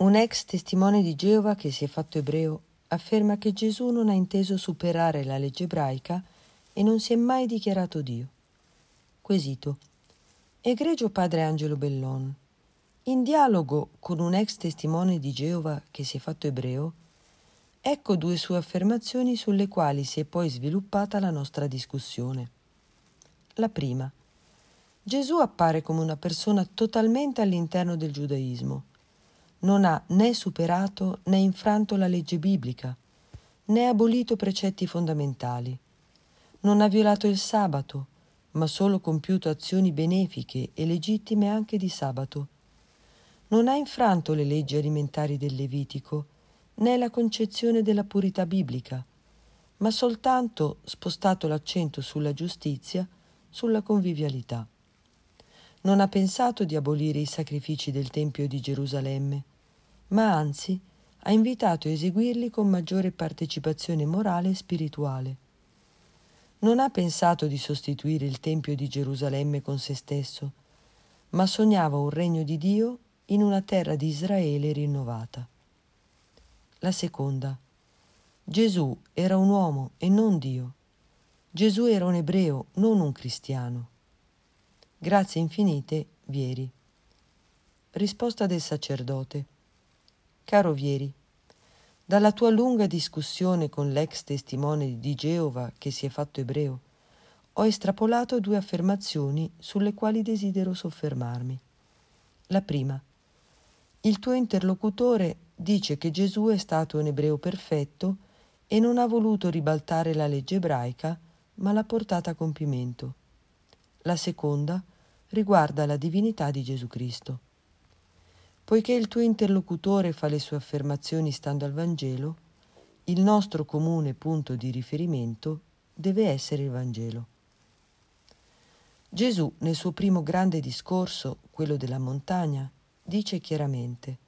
Un ex testimone di Geova che si è fatto ebreo afferma che Gesù non ha inteso superare la legge ebraica e non si è mai dichiarato Dio. Quesito. Egregio padre Angelo Bellon, in dialogo con un ex testimone di Geova che si è fatto ebreo, ecco due sue affermazioni sulle quali si è poi sviluppata la nostra discussione. La prima. Gesù appare come una persona totalmente all'interno del giudaismo non ha né superato né infranto la legge biblica, né abolito precetti fondamentali. Non ha violato il sabato, ma solo compiuto azioni benefiche e legittime anche di sabato. Non ha infranto le leggi alimentari del Levitico, né la concezione della purità biblica, ma soltanto spostato l'accento sulla giustizia, sulla convivialità. Non ha pensato di abolire i sacrifici del Tempio di Gerusalemme, ma anzi ha invitato a eseguirli con maggiore partecipazione morale e spirituale. Non ha pensato di sostituire il Tempio di Gerusalemme con se stesso, ma sognava un regno di Dio in una terra di Israele rinnovata. La seconda. Gesù era un uomo e non Dio. Gesù era un ebreo, non un cristiano. Grazie infinite, Vieri. Risposta del sacerdote. Caro Vieri, dalla tua lunga discussione con l'ex testimone di Geova che si è fatto ebreo, ho estrapolato due affermazioni sulle quali desidero soffermarmi. La prima. Il tuo interlocutore dice che Gesù è stato un ebreo perfetto e non ha voluto ribaltare la legge ebraica, ma l'ha portata a compimento. La seconda riguarda la divinità di Gesù Cristo. Poiché il tuo interlocutore fa le sue affermazioni stando al Vangelo, il nostro comune punto di riferimento deve essere il Vangelo. Gesù, nel suo primo grande discorso, quello della montagna, dice chiaramente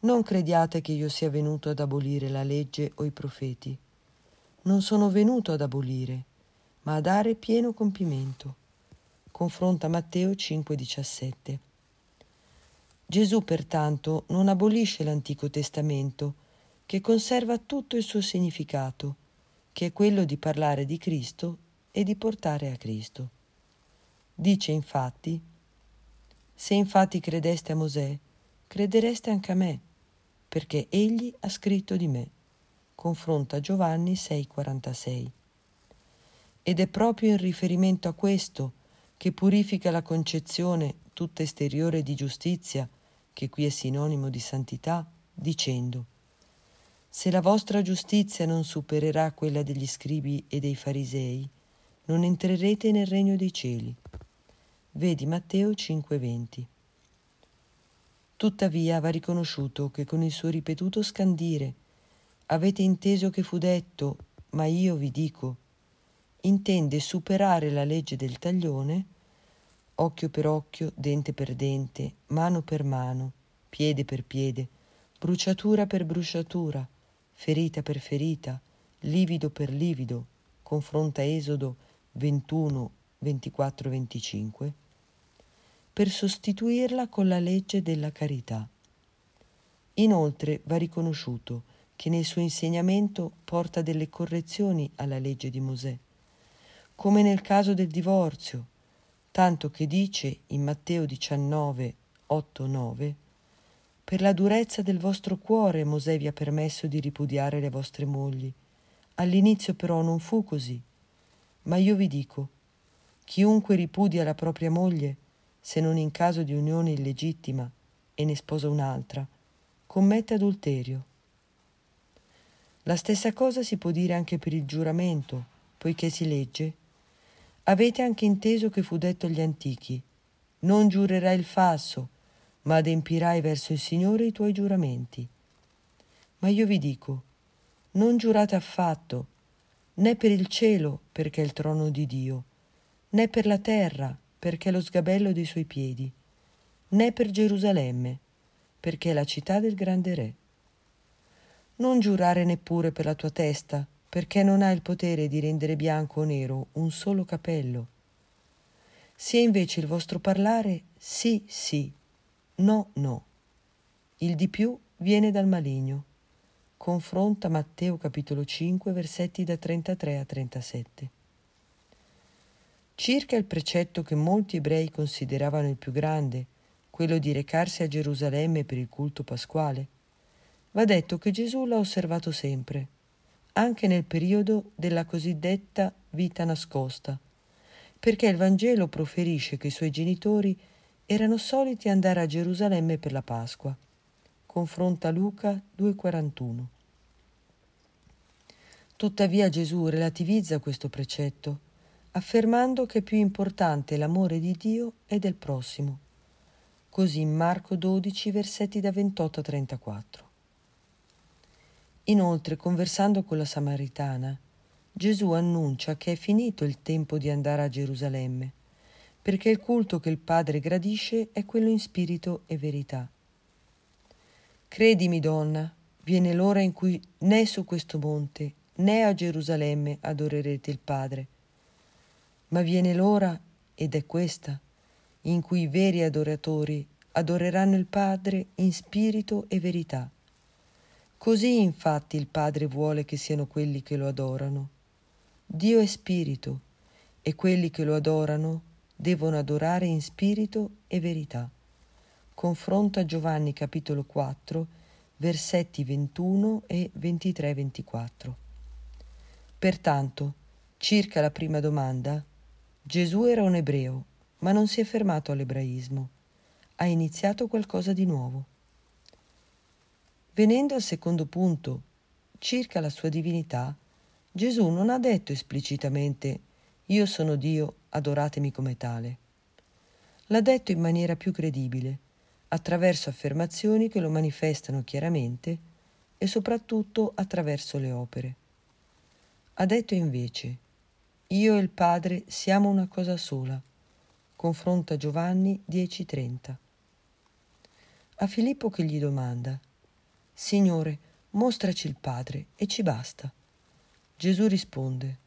Non crediate che io sia venuto ad abolire la legge o i profeti. Non sono venuto ad abolire, ma a dare pieno compimento. Confronta Matteo 5,17. Gesù pertanto non abolisce l'Antico Testamento, che conserva tutto il suo significato, che è quello di parlare di Cristo e di portare a Cristo. Dice infatti, se infatti credeste a Mosè, credereste anche a me, perché egli ha scritto di me. Confronta Giovanni 6,46. Ed è proprio in riferimento a questo che purifica la concezione tutta esteriore di giustizia che qui è sinonimo di santità, dicendo Se la vostra giustizia non supererà quella degli scribi e dei farisei, non entrerete nel regno dei cieli. Vedi Matteo 5:20. Tuttavia va riconosciuto che con il suo ripetuto scandire avete inteso che fu detto, ma io vi dico, intende superare la legge del taglione occhio per occhio, dente per dente, mano per mano, piede per piede, bruciatura per bruciatura, ferita per ferita, livido per livido, confronta Esodo 21, 24, 25, per sostituirla con la legge della carità. Inoltre va riconosciuto che nel suo insegnamento porta delle correzioni alla legge di Mosè, come nel caso del divorzio, tanto che dice in Matteo 19, 8, 9, Per la durezza del vostro cuore Mosè vi ha permesso di ripudiare le vostre mogli. All'inizio però non fu così. Ma io vi dico, chiunque ripudia la propria moglie, se non in caso di unione illegittima, e ne sposa un'altra, commette adulterio. La stessa cosa si può dire anche per il giuramento, poiché si legge Avete anche inteso che fu detto agli antichi, non giurerai il falso, ma adempirai verso il Signore i tuoi giuramenti. Ma io vi dico, non giurate affatto, né per il cielo, perché è il trono di Dio, né per la terra, perché è lo sgabello dei suoi piedi, né per Gerusalemme, perché è la città del grande Re. Non giurare neppure per la tua testa, perché non ha il potere di rendere bianco o nero un solo capello. Sia invece il vostro parlare sì, sì, no, no. Il di più viene dal maligno. Confronta Matteo capitolo 5 versetti da 33 a 37. Circa il precetto che molti ebrei consideravano il più grande, quello di recarsi a Gerusalemme per il culto pasquale, va detto che Gesù l'ha osservato sempre, anche nel periodo della cosiddetta vita nascosta, perché il Vangelo proferisce che i suoi genitori erano soliti andare a Gerusalemme per la Pasqua. Confronta Luca 2,41. Tuttavia Gesù relativizza questo precetto affermando che è più importante l'amore di Dio e del prossimo. Così in Marco 12, versetti da 28 a 34. Inoltre, conversando con la Samaritana, Gesù annuncia che è finito il tempo di andare a Gerusalemme, perché il culto che il Padre gradisce è quello in spirito e verità. Credimi, donna, viene l'ora in cui né su questo monte né a Gerusalemme adorerete il Padre ma viene l'ora, ed è questa, in cui i veri adoratori adoreranno il Padre in spirito e verità. Così infatti il Padre vuole che siano quelli che lo adorano. Dio è spirito e quelli che lo adorano devono adorare in spirito e verità. Confronta Giovanni capitolo 4, versetti 21 e 23-24. Pertanto, circa la prima domanda, Gesù era un ebreo, ma non si è fermato all'ebraismo. Ha iniziato qualcosa di nuovo. Venendo al secondo punto, circa la sua divinità, Gesù non ha detto esplicitamente io sono Dio, adoratemi come tale. L'ha detto in maniera più credibile, attraverso affermazioni che lo manifestano chiaramente e soprattutto attraverso le opere. Ha detto invece io e il Padre siamo una cosa sola. Confronta Giovanni 10:30. A Filippo che gli domanda, Signore, mostraci il Padre e ci basta. Gesù risponde,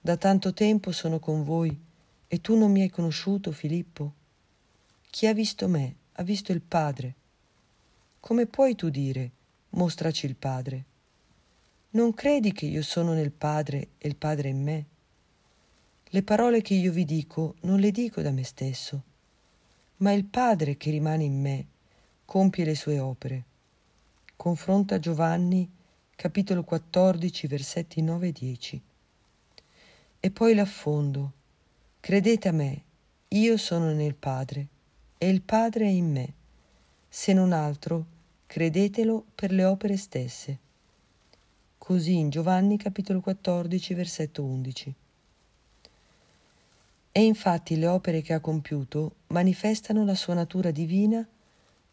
Da tanto tempo sono con voi e tu non mi hai conosciuto, Filippo? Chi ha visto me ha visto il Padre. Come puoi tu dire, mostraci il Padre? Non credi che io sono nel Padre e il Padre in me? Le parole che io vi dico non le dico da me stesso, ma il Padre che rimane in me compie le sue opere. Confronta Giovanni capitolo 14 versetti 9 e 10. E poi l'affondo. Credete a me, io sono nel Padre e il Padre è in me. Se non altro, credetelo per le opere stesse. Così in Giovanni capitolo 14 versetto 11. E infatti le opere che ha compiuto manifestano la sua natura divina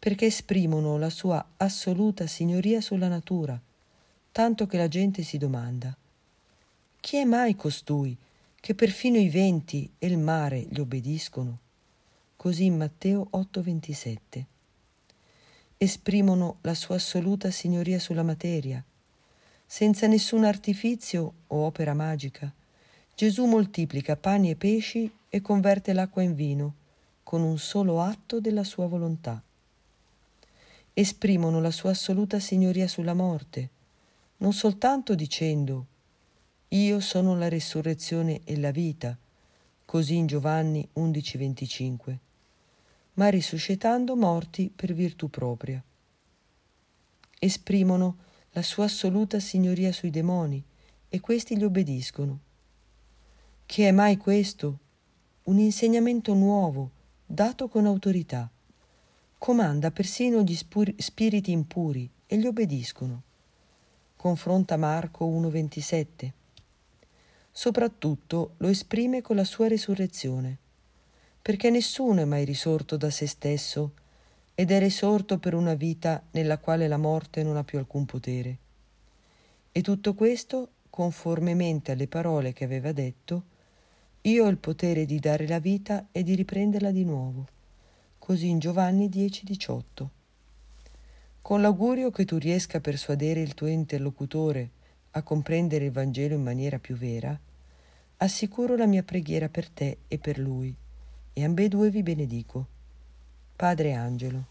perché esprimono la sua assoluta signoria sulla natura, tanto che la gente si domanda chi è mai costui che perfino i venti e il mare gli obbediscono? Così in Matteo 8:27. Esprimono la sua assoluta signoria sulla materia, senza nessun artifizio o opera magica Gesù moltiplica pani e pesci e converte l'acqua in vino con un solo atto della sua volontà. Esprimono la sua assoluta signoria sulla morte, non soltanto dicendo Io sono la resurrezione e la vita, così in Giovanni 11:25, ma risuscitando morti per virtù propria. Esprimono la sua assoluta signoria sui demoni e questi gli obbediscono che è mai questo? Un insegnamento nuovo, dato con autorità. Comanda persino gli spur- spiriti impuri e gli obbediscono. Confronta Marco 1,27. Soprattutto lo esprime con la sua risurrezione, perché nessuno è mai risorto da se stesso ed è risorto per una vita nella quale la morte non ha più alcun potere. E tutto questo conformemente alle parole che aveva detto io ho il potere di dare la vita e di riprenderla di nuovo. Così in Giovanni 10:18. Con l'augurio che tu riesca a persuadere il tuo interlocutore a comprendere il Vangelo in maniera più vera, assicuro la mia preghiera per te e per lui, e ambedue vi benedico. Padre Angelo.